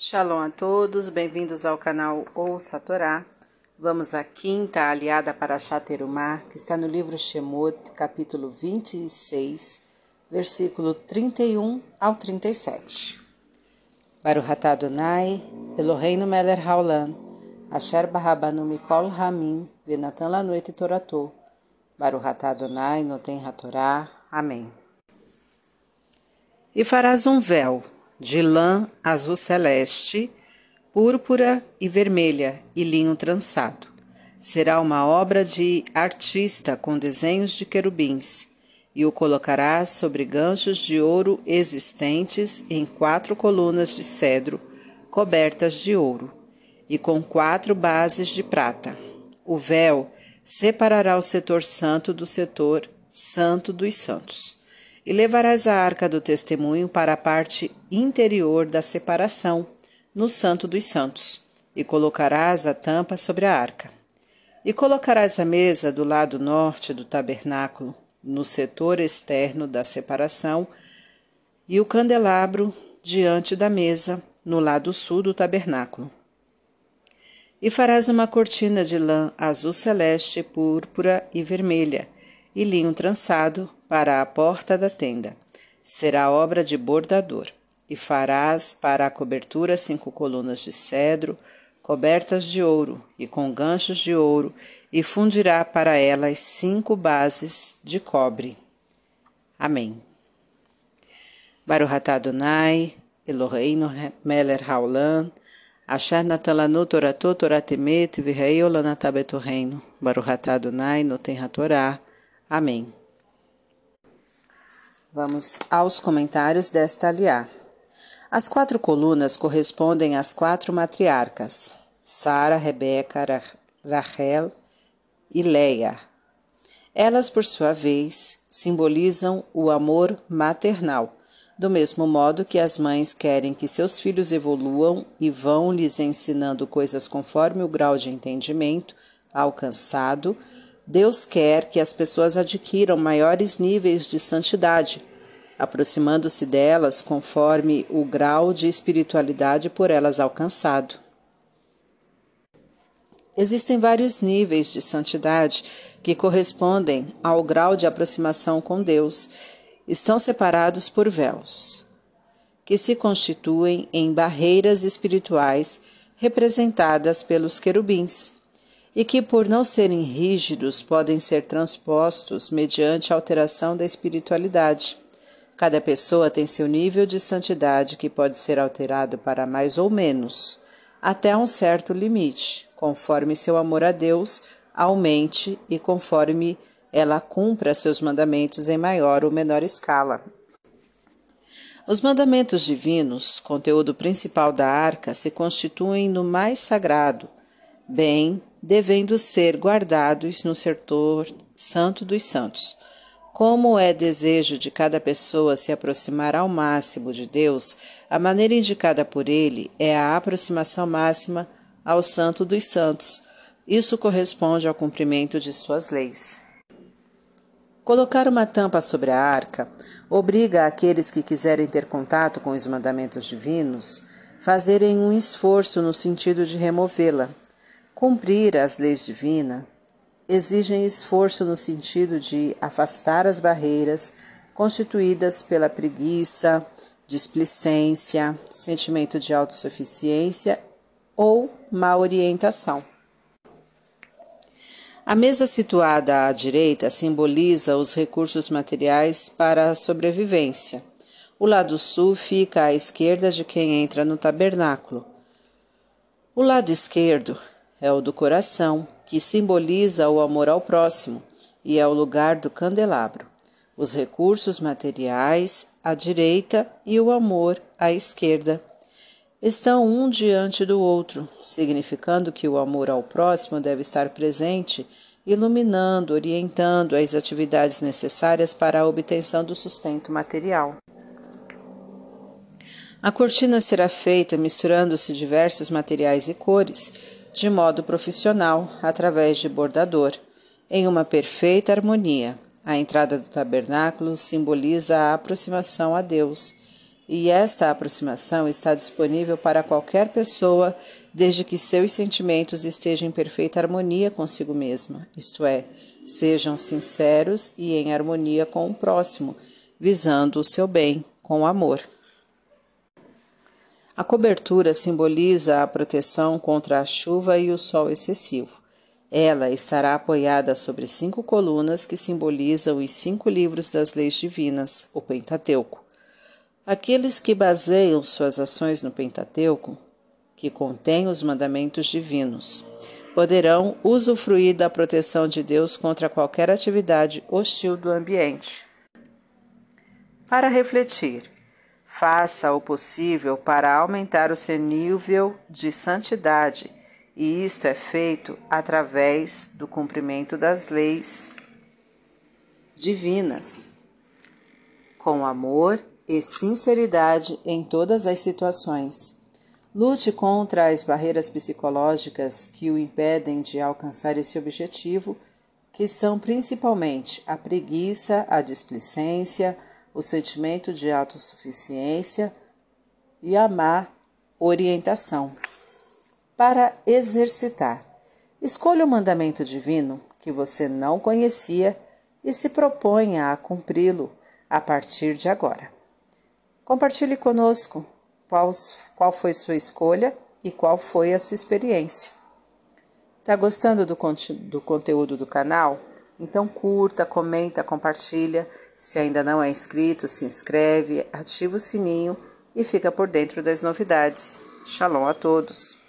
Shalom a todos, bem-vindos ao canal Ouça a Torá. Vamos à quinta aliada para Chaterumá, que está no livro Shemot, capítulo 26, versículo 31 ao 37. Baruch atah Adonai, Eloheinu melech haolam, asher barabanu mikol hamim, venatan lanu et toratou. Baruch atah Adonai, noten hatorá. Amém. E farás um véu de lã azul celeste, púrpura e vermelha e linho trançado. Será uma obra de artista com desenhos de querubins, e o colocarás sobre ganchos de ouro existentes em quatro colunas de cedro cobertas de ouro, e com quatro bases de prata. O véu separará o setor santo do setor santo dos santos e levarás a arca do testemunho para a parte interior da separação, no Santo dos Santos, e colocarás a tampa sobre a arca. E colocarás a mesa do lado norte do tabernáculo, no setor externo da separação, e o candelabro diante da mesa, no lado sul do tabernáculo. E farás uma cortina de lã azul celeste, púrpura e vermelha, e linho trançado para a porta da tenda. Será obra de bordador. E farás para a cobertura cinco colunas de cedro, cobertas de ouro e com ganchos de ouro, e fundirá para elas cinco bases de cobre. Amém. Baruch atah Adonai, Eloheinu melech haolam, asher natan lanu toratot toratemet v'rei olanatah betorreino. Baruch Adonai noten hatorá. Amém. Vamos aos comentários desta aliá. As quatro colunas correspondem às quatro matriarcas, Sara, Rebeca, Rachel e Leia. Elas, por sua vez, simbolizam o amor maternal, do mesmo modo que as mães querem que seus filhos evoluam e vão lhes ensinando coisas conforme o grau de entendimento alcançado Deus quer que as pessoas adquiram maiores níveis de santidade, aproximando-se delas conforme o grau de espiritualidade por elas alcançado. Existem vários níveis de santidade que correspondem ao grau de aproximação com Deus. Estão separados por véus, que se constituem em barreiras espirituais representadas pelos querubins e que, por não serem rígidos, podem ser transpostos mediante alteração da espiritualidade. Cada pessoa tem seu nível de santidade que pode ser alterado para mais ou menos, até um certo limite, conforme seu amor a Deus aumente e conforme ela cumpra seus mandamentos em maior ou menor escala. Os mandamentos divinos, conteúdo principal da arca, se constituem no mais sagrado, bem devendo ser guardados no setor santo dos santos. Como é desejo de cada pessoa se aproximar ao máximo de Deus, a maneira indicada por ele é a aproximação máxima ao Santo dos Santos. Isso corresponde ao cumprimento de suas leis. Colocar uma tampa sobre a arca obriga aqueles que quiserem ter contato com os mandamentos divinos fazerem um esforço no sentido de removê-la, Cumprir as leis divinas exigem esforço no sentido de afastar as barreiras constituídas pela preguiça, displicência, sentimento de autossuficiência ou má orientação. A mesa situada à direita simboliza os recursos materiais para a sobrevivência. O lado sul fica à esquerda de quem entra no tabernáculo. O lado esquerdo é o do coração, que simboliza o amor ao próximo e é o lugar do candelabro. Os recursos materiais à direita e o amor à esquerda estão um diante do outro, significando que o amor ao próximo deve estar presente, iluminando, orientando as atividades necessárias para a obtenção do sustento material. A cortina será feita misturando-se diversos materiais e cores, de modo profissional, através de bordador, em uma perfeita harmonia. A entrada do tabernáculo simboliza a aproximação a Deus e esta aproximação está disponível para qualquer pessoa, desde que seus sentimentos estejam em perfeita harmonia consigo mesma, isto é, sejam sinceros e em harmonia com o próximo, visando o seu bem com amor. A cobertura simboliza a proteção contra a chuva e o sol excessivo. Ela estará apoiada sobre cinco colunas que simbolizam os cinco livros das leis divinas, o Pentateuco. Aqueles que baseiam suas ações no Pentateuco, que contém os mandamentos divinos, poderão usufruir da proteção de Deus contra qualquer atividade hostil do ambiente. Para refletir, faça o possível para aumentar o seu nível de santidade, e isto é feito através do cumprimento das leis divinas, com amor e sinceridade em todas as situações. Lute contra as barreiras psicológicas que o impedem de alcançar esse objetivo, que são principalmente a preguiça, a displicência, o sentimento de autossuficiência e a má orientação. Para exercitar, escolha o mandamento divino que você não conhecia e se proponha a cumpri-lo a partir de agora. Compartilhe conosco qual, qual foi sua escolha e qual foi a sua experiência. Está gostando do, do conteúdo do canal? Então curta, comenta, compartilha. Se ainda não é inscrito, se inscreve, ativa o sininho e fica por dentro das novidades. Shalom a todos!